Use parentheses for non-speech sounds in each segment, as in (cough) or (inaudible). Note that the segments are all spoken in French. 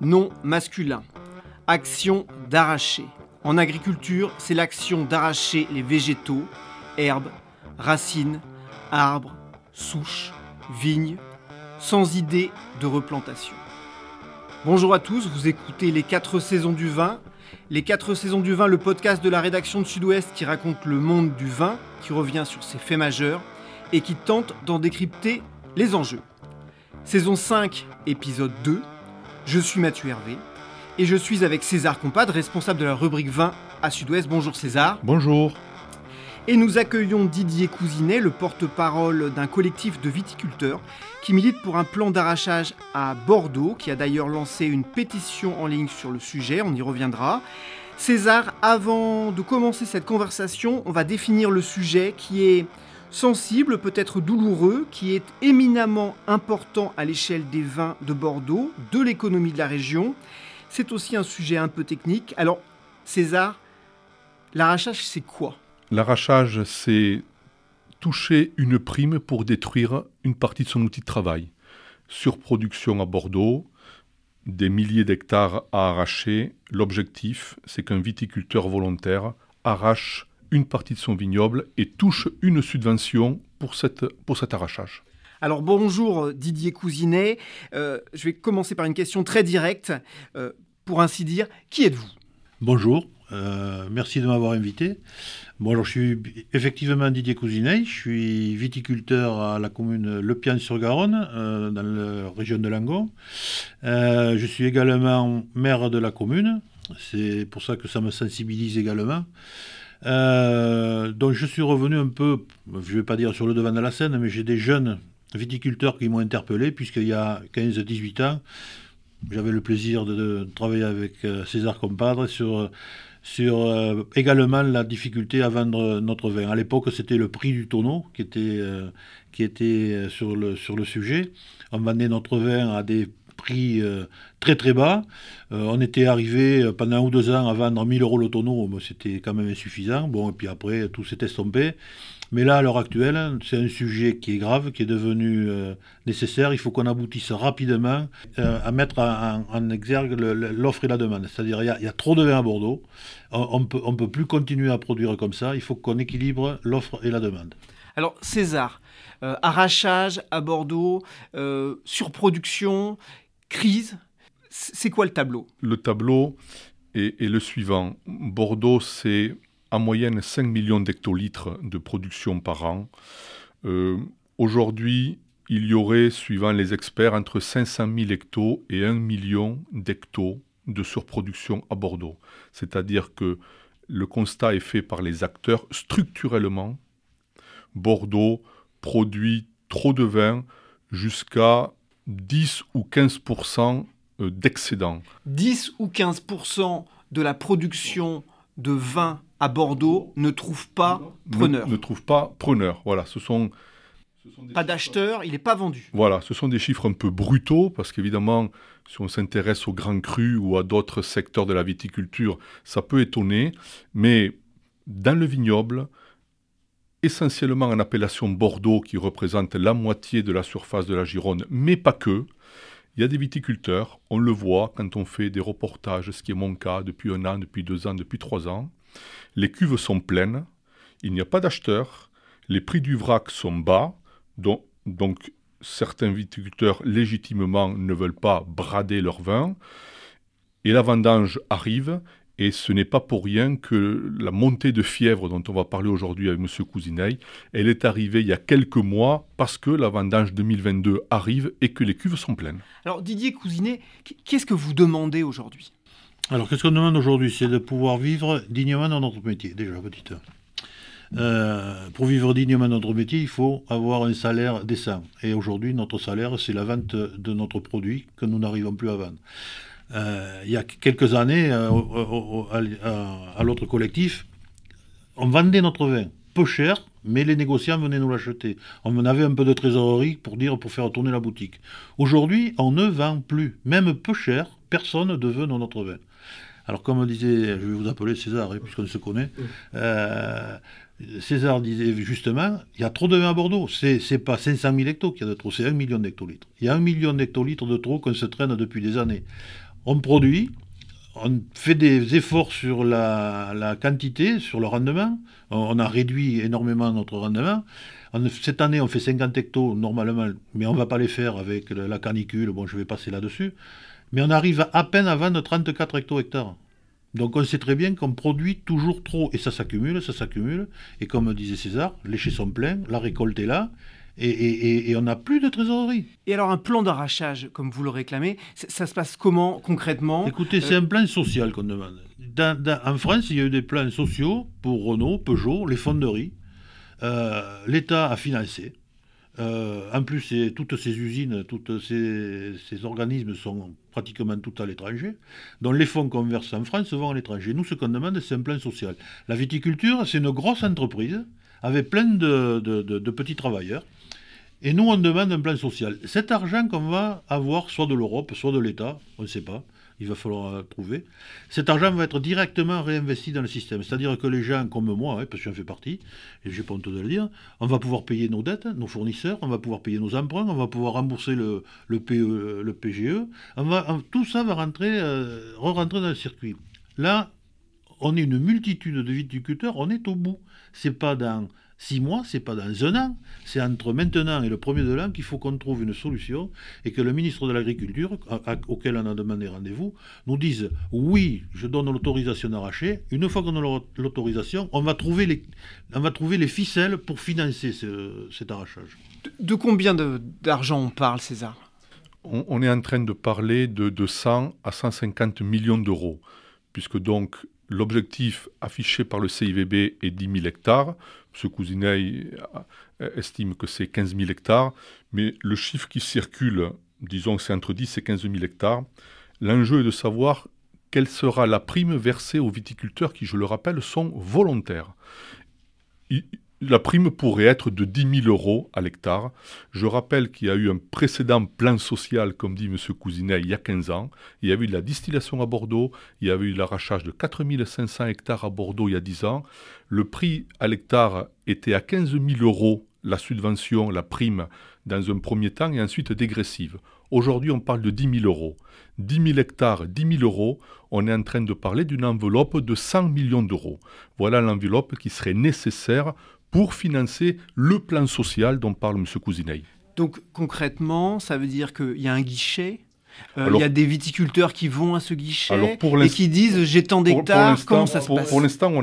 nom masculin. Action d'arracher. En agriculture, c'est l'action d'arracher les végétaux, herbes, racines, arbres, souches, vignes, sans idée de replantation. Bonjour à tous, vous écoutez Les 4 saisons du vin. Les 4 saisons du vin, le podcast de la rédaction de Sud-Ouest qui raconte le monde du vin, qui revient sur ses faits majeurs et qui tente d'en décrypter les enjeux. Saison 5, épisode 2. Je suis Mathieu Hervé et je suis avec César Compad, responsable de la rubrique 20 à Sud-Ouest. Bonjour César. Bonjour. Et nous accueillons Didier Cousinet, le porte-parole d'un collectif de viticulteurs qui milite pour un plan d'arrachage à Bordeaux, qui a d'ailleurs lancé une pétition en ligne sur le sujet, on y reviendra. César, avant de commencer cette conversation, on va définir le sujet qui est sensible, peut-être douloureux, qui est éminemment important à l'échelle des vins de Bordeaux, de l'économie de la région. C'est aussi un sujet un peu technique. Alors, César, l'arrachage, c'est quoi? L'arrachage, c'est toucher une prime pour détruire une partie de son outil de travail. Surproduction à Bordeaux, des milliers d'hectares à arracher. L'objectif, c'est qu'un viticulteur volontaire arrache une partie de son vignoble et touche une subvention pour, cette, pour cet arrachage. Alors bonjour Didier Cousinet, euh, je vais commencer par une question très directe, euh, pour ainsi dire, qui êtes-vous? Bonjour, euh, merci de m'avoir invité. Bon, alors je suis effectivement Didier Cousinet, je suis viticulteur à la commune Le Pian-sur-Garonne, dans la région de Langon. je suis également maire de la commune, c'est pour ça que ça me sensibilise également. Euh, donc je suis revenu un peu, je ne vais pas dire sur le devant de la scène, mais j'ai des jeunes viticulteurs qui m'ont interpellé, puisqu'il y a 15-18 ans, j'avais le plaisir de, travailler avec euh, César Compadre sur, sur euh, également la difficulté à vendre notre vin. À l'époque, c'était le prix du tonneau qui était, qui était sur, le, sur le sujet. On vendait notre vin à des prix euh, très très bas. Euh, on était arrivé euh, pendant un ou deux ans à vendre 1000 euros le tonneau, c'était quand même insuffisant. Bon, et puis après, tout s'est estompé. Mais là, à l'heure actuelle, c'est un sujet qui est grave, qui est devenu nécessaire. Il faut qu'on aboutisse rapidement à mettre en, exergue l'offre et la demande. C'est-à-dire, il, y, a trop de vin à Bordeaux. On ne peut, on peut plus continuer à produire comme ça. Il faut qu'on équilibre l'offre et la demande. Alors, César, arrachage à Bordeaux, surproduction, crise. C'est quoi le tableau? Le tableau est, le suivant. Bordeaux, c'est en moyenne 5 millions d'hectolitres de production par an. Euh, aujourd'hui, il y aurait, suivant les experts, entre 500 000 hectos et 1 million d'hectos de surproduction à Bordeaux. C'est-à-dire que le constat est fait par les acteurs structurellement. Bordeaux produit trop de vin jusqu'à 10 ou 15% euh, d'excédent. 10 ou 15% de la production de vin à Bordeaux ne trouve pas preneur. Ne, trouve pas preneur. Voilà, ce sont. pas d'acheteurs, il n'est pas vendu. Voilà, ce sont des chiffres un peu brutaux parce qu'évidemment, si on s'intéresse aux grands crus ou à d'autres secteurs de la viticulture, ça peut étonner. Mais dans le vignoble, essentiellement en appellation Bordeaux, qui représente la moitié de la surface de la Gironde, mais pas que. Il y a des viticulteurs, on le voit quand on fait des reportages, ce qui est mon cas depuis un an, depuis deux ans, depuis trois ans. Les cuves sont pleines, il n'y a pas d'acheteurs, les prix du vrac sont bas, donc, donc certains viticulteurs légitimement ne veulent pas brader leur vin, et la vendange arrive, Et ce n'est pas pour rien que la montée de fièvre dont on va parler aujourd'hui avec M. Cousineil, elle est arrivée il y a quelques mois parce que la vendange 2022 arrive et que les cuves sont pleines. Alors Didier Cousinet, qu'est-ce que vous demandez aujourd'hui? Alors qu'est-ce qu'on demande aujourd'hui? C'est de pouvoir vivre dignement dans notre métier, déjà, petite. Euh, pour vivre dignement notre métier, il faut avoir un salaire décent. Et aujourd'hui, notre salaire, c'est la vente de notre produit que nous n'arrivons plus à vendre. Euh, il y a quelques années, euh, à, l'autre collectif, on vendait notre vin peu cher, mais les négociants venaient nous l'acheter. On avait un peu de trésorerie pour dire pour faire tourner la boutique. Aujourd'hui, on ne vend plus, même peu cher, personne ne veut dans notre vin. Alors, comme disait, je vais vous appeler César, hein, puisqu'on se connaît, euh, César disait justement, il y a trop de vin à Bordeaux. C'est n'est pas 500 000 hectos qu'il y a de trop, c'est 1 million d'hectolitres. Il y a 1 million d'hectolitres de trop qu'on se traîne depuis des années. On produit, on fait des efforts sur la, quantité, sur le rendement. On, a réduit énormément notre rendement. cette année, on fait 50 hectos normalement, mais on ne va pas les faire avec la canicule. Bon, je vais passer là-dessus. Mais on arrive à peine à vendre 34 hecto-hectares. Donc on sait très bien qu'on produit toujours trop, et ça s'accumule, ça s'accumule, et comme disait César, les chais sont pleins, la récolte est là, et, on n'a plus de trésorerie. Et alors un plan d'arrachage, comme vous le réclamez, ça, se passe comment concrètement? Écoutez, c'est un plan social qu'on demande. en France, il y a eu des plans sociaux pour Renault, Peugeot, les fonderies. Euh, L'État a financé. Euh, en plus, toutes ces usines, tous ces, organismes sont pratiquement tous à l'étranger. Donc les fonds qu'on verse en France vont à l'étranger. Nous, ce qu'on demande, c'est un plan social. La viticulture, c'est une grosse entreprise avec plein de petits travailleurs. Et nous, on demande un plan social. Cet argent qu'on va avoir, soit de l'Europe, soit de l'État, on ne sait pas, il va falloir trouver. Cet argent va être directement réinvesti dans le système. C'est-à-dire que les gens comme moi, hein, parce que j'en fais partie, et j'ai pas honte de le dire, on va pouvoir payer nos dettes, nos fournisseurs, on va pouvoir payer nos emprunts, on va pouvoir rembourser le, PGE. On va, tout ça va rentrer, euh, dans le circuit. Là, on est une multitude de viticulteurs, on est au bout. C'est pas dans six mois, c'est pas dans un an, c'est entre maintenant et le premier de l'an qu'il faut qu'on trouve une solution et que le ministre de l'Agriculture, auquel on a demandé rendez-vous, nous dise oui, je donne l'autorisation d'arracher. Une fois qu'on a l'autorisation, on va trouver les, on va trouver les ficelles pour financer cet arrachage. De, combien d'argent on parle, César? On, est en train de parler de, de 100 à 150 millions d'euros, puisque donc L'objectif affiché par le CIVB est 10 000 hectares. Ce Cousinet estime que c'est 15 000 hectares, mais le chiffre qui circule, disons que c'est entre 10 et 15 000 hectares. L'enjeu est de savoir quelle sera la prime versée aux viticulteurs qui, je le rappelle, sont volontaires la prime pourrait être de 10 000 euros à l'hectare. Je rappelle qu'il y a eu un précédent plan social, comme dit M. Cousinet, il y a 15 ans. Il y a eu de la distillation à Bordeaux, il y a eu l'arrachage de 4 500 hectares à Bordeaux il y a 10 ans. Le prix à l'hectare était à 15 000 euros, la subvention, la prime, dans un premier temps, et ensuite dégressive. Aujourd'hui, on parle de 10 000 euros. 10 000 hectares, 10 000 euros, on est en train de parler d'une enveloppe de 100 millions d'euros. Voilà l'enveloppe qui serait nécessaire pour financer le plan social dont parle M. Cousinet. Donc concrètement, ça veut dire qu'il y a un guichet euh, il y a des viticulteurs qui vont à ce guichet et qui disent j'ai tant d'hectares, comment ça se passe Pour l'instant, on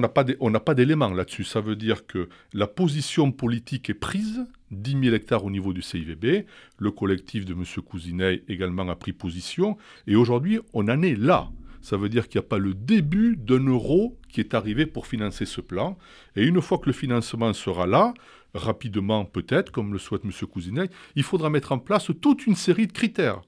n'a pas d'éléments là-dessus. Ça veut dire que la position politique est prise, 10 000 hectares au niveau du CIVB, le collectif de M. Cousinet également a pris position, et aujourd'hui, on en est là ça veut dire qu'il n'y a pas le début d'un euro qui est arrivé pour financer ce plan. Et une fois que le financement sera là, rapidement peut-être, comme le souhaite M. Cousinet, il faudra mettre en place toute une série de critères.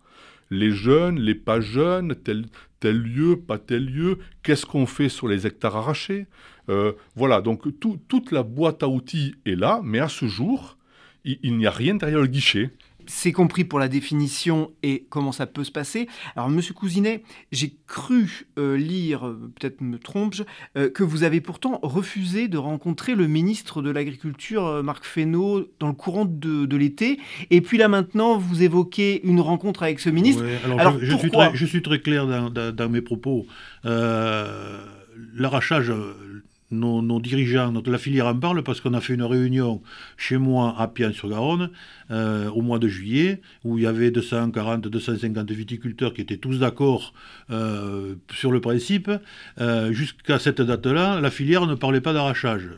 Les jeunes, les pas jeunes, tel, lieu, pas tel lieu, qu'est-ce qu'on fait sur les hectares arrachés euh, Voilà, donc toute la boîte à outils est là, mais à ce jour, il n'y a rien derrière le guichet c'est compris pour la définition et comment ça peut se passer. Alors, Monsieur Cousinet, j'ai cru euh, lire, euh, peut-être me trompe-je, euh, que vous avez pourtant refusé de rencontrer le ministre de l'Agriculture, Marc Fesneau, dans le courant de, l'été. Et puis là, maintenant, vous évoquez une rencontre avec ce ministre. alors, je, suis très, je, suis très, clair dans, dans mes propos. l'arrachage nos, dirigeants, notre, la filière en parle parce qu'on a fait une réunion chez moi à Pian-sur-Garonne euh, au mois de juillet où il y avait 240, 250 viticulteurs qui étaient tous d'accord euh, sur le principe. Euh, jusqu'à cette date-là, la filière ne parlait pas d'arrachage.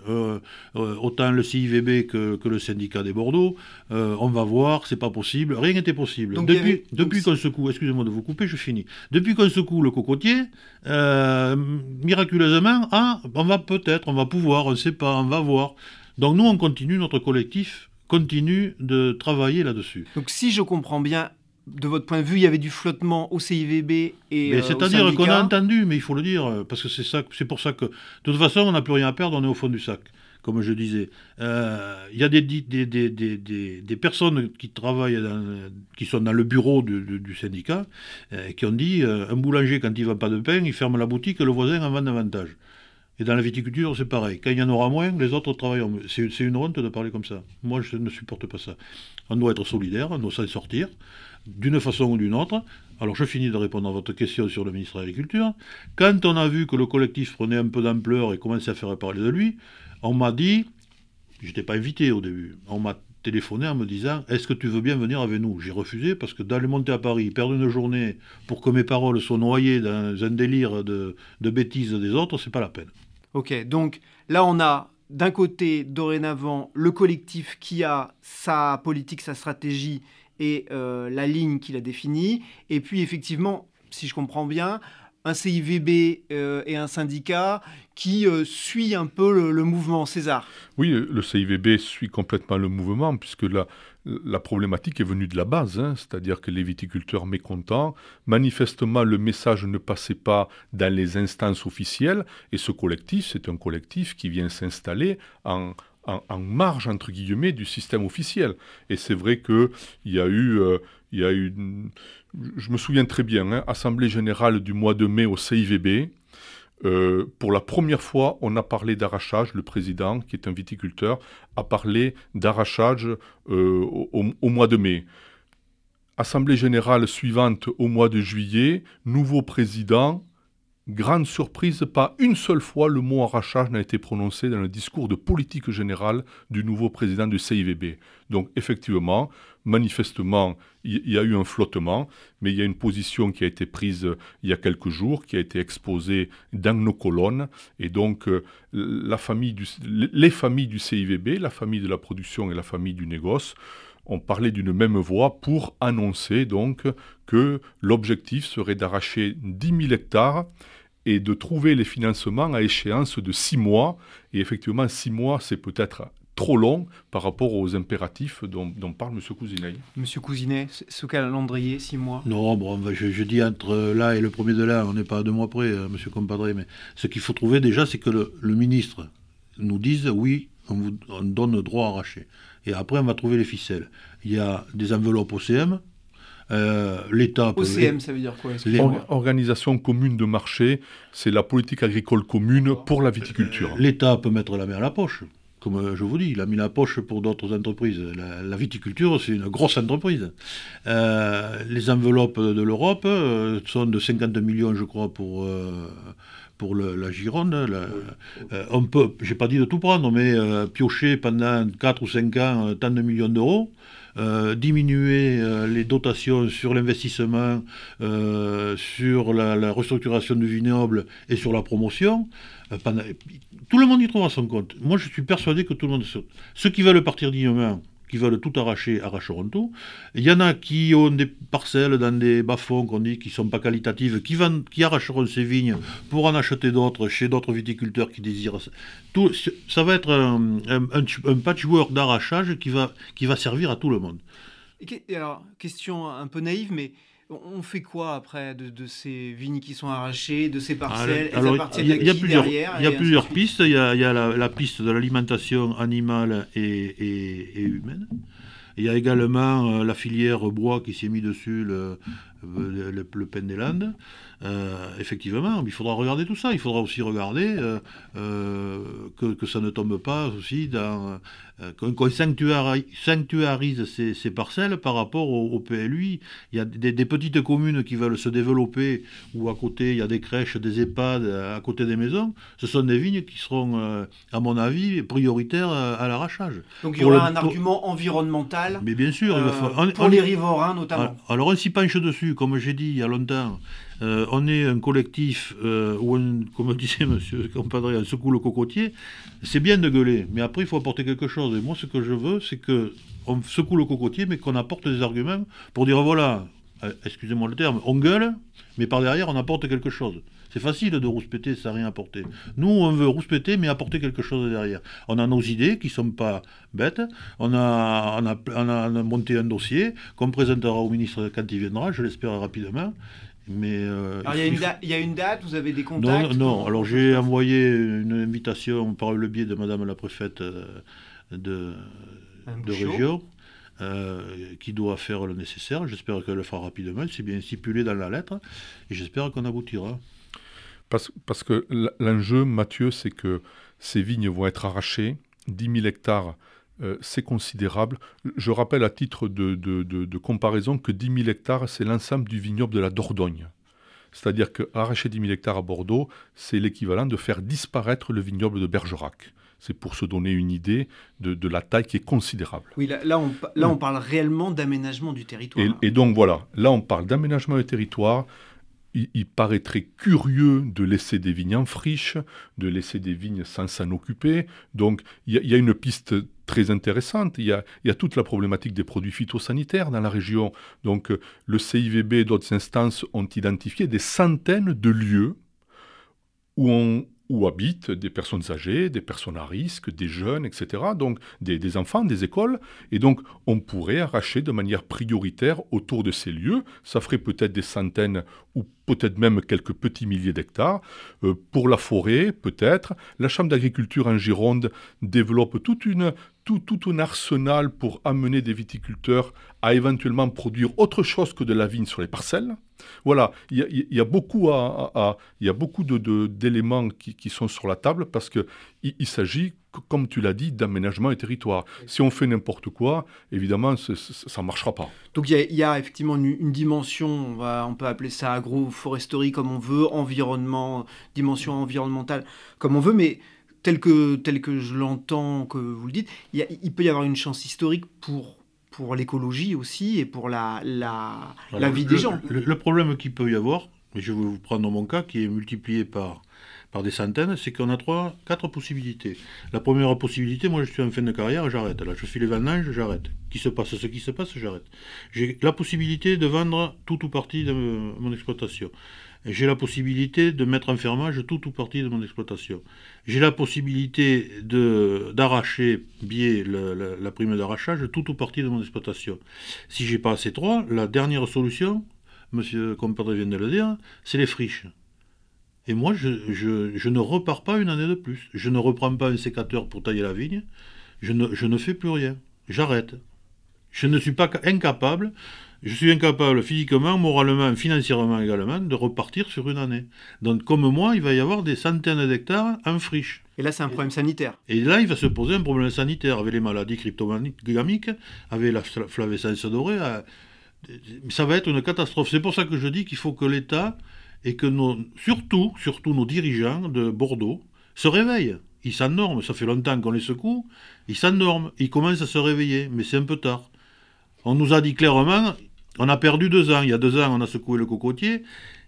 autant le CIVB que, que, le syndicat des Bordeaux, on va voir, c'est pas possible, rien n'était possible. depuis depuis qu'on secoue, excusez-moi de vous couper, je finis. Depuis qu'on secoue le cocotier, miraculeusement, ah, on va peut peut-être, on va pouvoir, on ne sait pas, on va voir. Donc nous, on continue, notre collectif continue de travailler là-dessus. Donc si je comprends bien, de votre point de vue, il y avait du flottement au CIVB et euh, C'est-à-dire qu'on a entendu, mais il faut le dire, parce que c'est ça, c'est pour ça que, de toute façon, on n'a plus rien à perdre, on est au fond du sac, comme je disais. Euh, il y a des, des, des, des, personnes qui travaillent, qui sont dans le bureau du, syndicat, euh, qui ont dit, un boulanger, quand il ne va pas de pain, il ferme la boutique et le voisin en vend davantage. Et dans la viticulture, c'est pareil. Quand il y en aura moins, les autres travailleront. C'est une honte de parler comme ça. Moi, je ne supporte pas ça. On doit être solidaire, on doit s'en sortir, d'une façon ou d'une autre. Alors, je finis de répondre à votre question sur le ministre de l'Agriculture. Quand on a vu que le collectif prenait un peu d'ampleur et commençait à faire parler de lui, on m'a dit, je n'étais pas invité au début, on m'a téléphoné en me disant Est-ce que tu veux bien venir avec nous? J'ai refusé parce que d'aller monter à Paris, perdre une journée pour que mes paroles soient noyées dans un délire de, de bêtises des autres, c'est pas la peine. Ok, donc là on a d'un côté dorénavant le collectif qui a sa politique, sa stratégie et euh, la ligne qu'il a définie, et puis effectivement, si je comprends bien, un CIVB euh, et un syndicat qui euh, suit un peu le, mouvement César. Oui, le CIVB suit complètement le mouvement, puisque la, problématique est venue de la base, hein. c'est-à-dire que les viticulteurs mécontents, manifestement le message ne passait pas dans les instances officielles, et ce collectif, c'est un collectif qui vient s'installer en, marge, entre guillemets, du système officiel. Et c'est vrai qu'il y a eu... Euh, y a eu, je me souviens très bien, hein, Assemblée générale du mois de mai au CIVB, euh, pour la première fois, on a parlé d'arrachage. Le président, qui est un viticulteur, a parlé d'arrachage euh, au, mois de mai. Assemblée générale suivante au mois de juillet, nouveau président. Grande surprise, pas une seule fois le mot arrachage n'a été prononcé dans le discours de politique générale du nouveau président du CIVB. Donc effectivement, manifestement, il y, a eu un flottement, mais il y a une position qui a été prise euh, il y a quelques jours, qui a été exposée dans nos colonnes, et donc euh, les familles du CIVB, la famille de la production et la famille du négoce, ont parlé d'une même voix pour annoncer donc que l'objectif serait d'arracher 10 000 hectares et de trouver les financements à échéance de 6 mois. Et effectivement, 6 mois, c'est peut-être trop long par rapport aux impératifs dont, parle M. Cousinet. M. Cousinet, ce calendrier, six mois? Non, bon, je, dis entre là et le premier de là, on n'est pas à deux mois près, euh, M. Compadré, mais ce qu'il faut trouver déjà, c'est que le, ministre nous dise oui, on vous on donne droit à arracher. Et après, on va trouver les ficelles. Il y a des enveloppes OCM, euh, L'État. OCM, ça veut dire quoi Organisation commune de marché, c'est la politique agricole commune pour la viticulture. L'État peut mettre la main à la poche comme je vous dis, il a mis la poche pour d'autres entreprises. La, viticulture, c'est une grosse entreprise. Euh, les enveloppes de l'Europe euh, sont de 50 millions, je crois, pour, pour la Gironde. on peut, j'ai pas dit de tout prendre, mais piocher pendant 4 ou 5 ans tant de millions d'euros. Diminuer les dotations sur l'investissement, sur la, restructuration du vignoble et sur la promotion, euh, tout le monde y trouvera son compte. Moi, je suis persuadé que tout le monde. Ceux qui veulent partir dignement, qui veulent tout arracher, arracheront tout. Il y en a qui ont des parcelles dans des bas-fonds qu'on dit qui ne sont pas qualitatives, qui, qui arracheront ces vignes pour en acheter d'autres chez d'autres viticulteurs qui désirent. Tout, ça va être un, patchwork d'arrachage qui va, qui va servir à tout le monde. alors, question un peu naïve, mais on fait quoi après de, ces vignes qui sont arrachées, de ces parcelles? Il y, a plusieurs, y a plusieurs pistes. Il y a, la, piste de l'alimentation animale et, humaine. Il y a également euh, la filière bois qui s'est mis dessus, le, le, le Pen des Landes. Euh, effectivement, il faudra regarder tout ça. Il faudra aussi regarder euh, euh, que, que, ça ne tombe pas aussi dans. Euh, qu'on sanctuarise, sanctuarise ces, ces, parcelles par rapport au, au, PLUI. Il y a des, des, petites communes qui veulent se développer où à côté il y a des crèches, des EHPAD à côté des maisons. Ce sont des vignes qui seront, à mon avis, prioritaires à l'arrachage. Donc il y aura le, un argument environnemental. Mais bien sûr, euh, faut, on, pour on, les riverains notamment. Alors on s'y penche dessus, comme j'ai dit il y a longtemps. Euh, on est un collectif euh, où, on, comme disait monsieur Compadre, on secoue le cocotier. C'est bien de gueuler, mais après il faut apporter quelque chose. Et moi, ce que je veux, c'est que on secoue le cocotier, mais qu'on apporte des arguments pour dire voilà, euh, excusez-moi le terme, on gueule, mais par derrière on apporte quelque chose. C'est facile de rouspéter sans rien apporter. Nous, on veut rouspéter, mais apporter quelque chose derrière. On a nos idées qui ne sont pas bêtes. On a, on, a, on a monté un dossier qu'on présentera au ministre quand il viendra, je l'espère rapidement. Mais euh, Alors, il, y a une date, il y a une date, vous avez des contacts Non, non. alors j'ai envoyé une invitation par le biais de Madame la préfète de, de région. Euh, qui doit faire le nécessaire. J'espère qu'elle le fera rapidement. C'est bien stipulé dans la lettre. Et j'espère qu'on aboutira. Parce, que l'enjeu, Mathieu, c'est que ces vignes vont être arrachées. 10 000 hectares, euh, c'est considérable. Je rappelle à titre de, de comparaison que 10 000 hectares, c'est l'ensemble du vignoble de la Dordogne. C'est-à-dire qu'arracher 10 000 hectares à Bordeaux, c'est l'équivalent de faire disparaître le vignoble de Bergerac. C'est pour se donner une idée de, de, la taille qui est considérable. Oui, là, là, on, là on, parle réellement d'aménagement du territoire. Et, et, donc voilà, là on parle d'aménagement du territoire. Il, il, paraîtrait curieux de laisser des vignes en friche, de laisser des vignes sans s'en occuper. Donc il y, y, a une piste très intéressante. Il y, a, il y, a, toute la problématique des produits phytosanitaires dans la région. Donc le CIVB et d'autres instances ont identifié des centaines de lieux où on, où habitent des personnes âgées, des personnes à risque, des jeunes, etc. Donc des, des, enfants, des écoles. Et donc on pourrait arracher de manière prioritaire autour de ces lieux. Ça ferait peut-être des centaines ou peut-être même quelques petits milliers d'hectares. Euh, pour la forêt, peut-être. La Chambre d'agriculture en Gironde développe toute une, tout, tout, un arsenal pour amener des viticulteurs à éventuellement produire autre chose que de la vigne sur les parcelles. Voilà, il y a, beaucoup, y a beaucoup d'éléments de, de, qui, qui, sont sur la table parce qu'il il s'agit, comme tu l'as dit, d'aménagement et territoire. Si on fait n'importe quoi, évidemment, ça ne marchera pas. Donc il y, y, a effectivement une, une dimension, on, va, on, peut appeler ça agroforesterie comme on veut, environnement, dimension environnementale comme on veut, mais tel que, tel que je l'entends, que vous le dites, il, y a, il peut y avoir une chance historique pour pour l'écologie aussi et pour la, la, Alors, la vie le, des gens. Le, le problème qu'il peut y avoir, et je vais vous prendre mon cas qui est multiplié par, par des centaines, c'est qu'on a trois, quatre possibilités. La première possibilité, moi je suis en fin de carrière, j'arrête. Là, je suis les vendanges, j'arrête. Qui se passe ce qui se passe, j'arrête. J'ai la possibilité de vendre tout ou partie de mon exploitation. J'ai la possibilité de mettre en fermage tout ou partie de mon exploitation. J'ai la possibilité d'arracher, biais la prime d'arrachage, tout ou partie de mon exploitation. Si j'ai pas ces trois, la dernière solution, monsieur Compadre vient de le dire, c'est les friches. Et moi, je, je, je, ne repars pas une année de plus. Je ne reprends pas un sécateur pour tailler la vigne. Je ne, je ne fais plus rien. J'arrête. Je ne suis pas incapable je suis incapable physiquement, moralement, financièrement également, de repartir sur une année. Donc, comme moi, il va y avoir des centaines d'hectares en friche. Et là, c'est un problème sanitaire. Et là, il va se poser un problème sanitaire avec les maladies cryptogamiques, avec la flavescence dorée. Euh, ça va être une catastrophe. C'est pour ça que je dis qu'il faut que l'État et que surtout, surtout nos dirigeants de Bordeaux se réveillent. Ils s'endorment, ça fait longtemps qu'on les secoue, ils s'endorment, ils commencent à se réveiller, mais c'est un peu tard. On nous a dit clairement, on a perdu deux ans. Il y a deux ans, on a secoué le cocotier.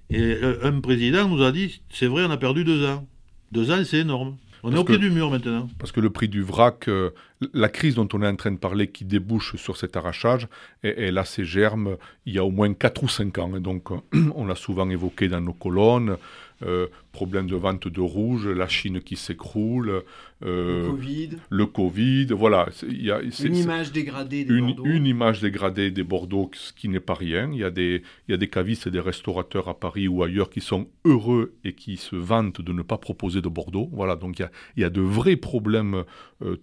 Et un président nous a dit, c'est vrai, on a perdu deux ans. Deux ans, c'est énorme. On est au pied du mur maintenant. Parce que le prix du vrac, euh, la crise dont on est en train de parler qui débouche sur cet arrachage, elle a ses germes il y a au moins 4 ou 5 ans. Et donc, (clears throat) on l'a souvent évoqué dans nos colonnes. Euh, problème de vente de rouge, la Chine qui s'écroule, euh, le Covid, le COVID, voilà. Il y a, une image dégradée des une, Bordeaux. Une image dégradée des Bordeaux, ce qui n'est pas rien. Il y, a des, il y a des cavistes et des restaurateurs à Paris ou ailleurs qui sont heureux et qui se vantent de ne pas proposer de Bordeaux. Voilà, donc il y a, il y a de vrais problèmes euh,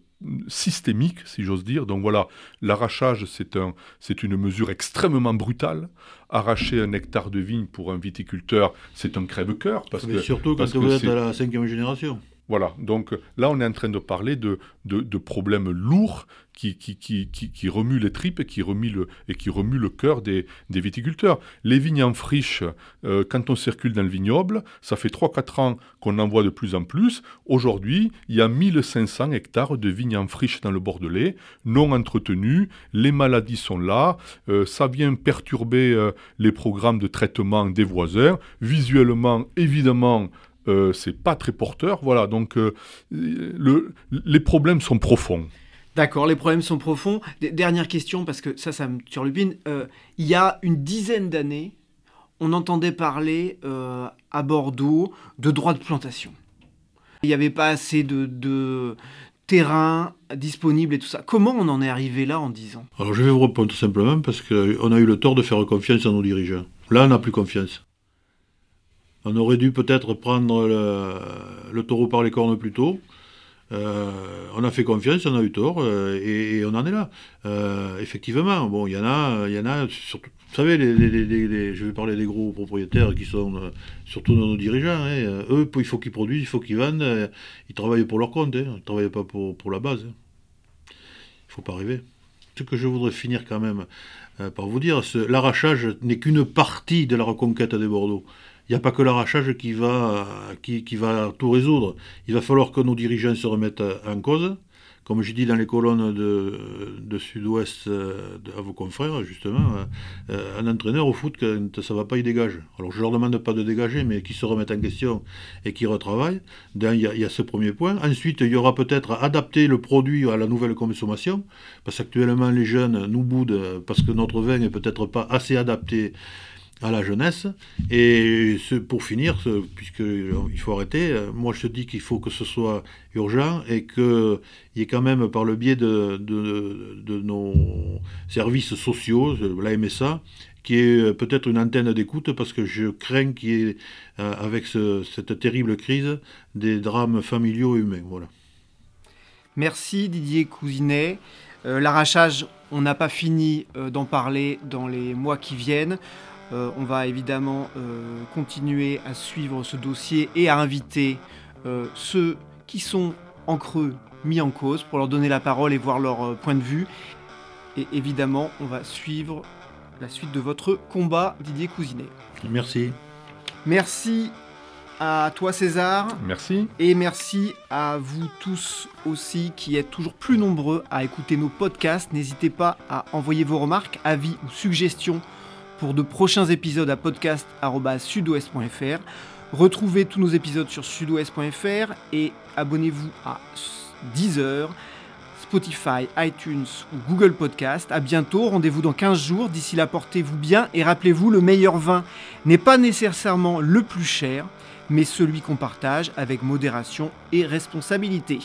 systémique, si j'ose dire. Donc voilà, l'arrachage, c'est un, une mesure extrêmement brutale. Arracher un hectare de vigne pour un viticulteur, c'est un crève-cœur. Parce que, surtout quand vous êtes à la cinquième génération. Voilà, donc là on est en train de parler de, de, problèmes lourds qui, remuent les tripes et qui, remuent le, et cœur des, des viticulteurs. Les vignes en friche, euh, quand on circule dans le vignoble, ça fait 3-4 ans qu'on en voit de plus en plus. Aujourd'hui, il y a 1500 hectares de vignes en friche dans le Bordelais, non entretenues, les maladies sont là, euh, ça vient perturber euh, les programmes de traitement des voisins. Visuellement, évidemment, euh, c'est pas très porteur. Voilà, donc euh, le, les problèmes sont profonds. D'accord, les problèmes sont profonds. Dernière question, parce que ça, ça me turlupine. Euh, il y a une dizaine d'années, on entendait parler à Bordeaux de droits de plantation. Il n'y avait pas assez de, de terrain disponible et tout ça. Comment on en est arrivé là en 10 ans? Alors je vais vous répondre tout simplement parce qu'on a eu le tort de faire confiance à nos dirigeants. Là, on n'a plus confiance. On aurait dû peut-être prendre le, taureau par les cornes plus tôt. Euh, on a fait confiance, on a eu tort, euh, et, on en est là. Euh, effectivement, bon, il y en a, il y en a, surtout, vous savez, je vais parler des gros propriétaires qui sont surtout nos dirigeants. Hein. eux, il faut qu'ils produisent, il faut qu'ils vendent. ils travaillent pour leur compte, hein. ils ne travaillent pas pour, la base. Hein. Il ne faut pas rêver. Ce que je voudrais finir quand même par vous dire, l'arrachage n'est qu'une partie de la reconquête des Bordeaux il n'y a pas que l'arrachage qui va, qui, va tout résoudre. Il va falloir que nos dirigeants se remettent en cause. Comme je dis dans les colonnes de, Sud-Ouest euh, à vos confrères, justement, euh, un entraîneur au foot, quand ça ne va pas, il dégage. Alors je ne leur demande pas de dégager, mais qu'ils se remettent en question et qu'ils retravaillent. Il y, a ce premier point. Ensuite, il y aura peut-être adapter le produit à la nouvelle consommation, parce qu'actuellement les jeunes nous boudent parce que notre vin n'est peut-être pas assez adapté à la jeunesse. Et pour finir, puisqu'il faut arrêter, euh, moi je te dis qu'il faut que ce soit urgent et qu'il y ait quand même par le biais de, nos services sociaux, la MSA, qui est peut-être une antenne d'écoute parce que je crains qu'il y ait, euh, avec cette terrible crise, des drames familiaux et humains. Voilà. Merci Didier Cousinet. Euh, l'arrachage, on n'a pas fini d'en parler dans les mois qui viennent. Euh, on va évidemment euh, continuer à suivre ce dossier et à inviter euh, ceux qui sont en creux mis en cause pour leur donner la parole et voir leur point de vue. Et évidemment, on va suivre la suite de votre combat, Didier Cousinet. Merci. Merci à toi César. Merci. Et merci à vous tous aussi qui êtes toujours plus nombreux à écouter nos podcasts. N'hésitez pas à envoyer vos remarques, avis ou suggestions pour de prochains épisodes à podcast.sudouest.fr. Retrouvez tous nos épisodes sur sudouest.fr et abonnez-vous à Deezer, Spotify, iTunes ou Google Podcast. À bientôt, rendez-vous dans 15 jours. D'ici là, portez-vous bien et rappelez-vous, le meilleur vin n'est pas nécessairement le plus cher, mais celui qu'on partage avec modération et responsabilité.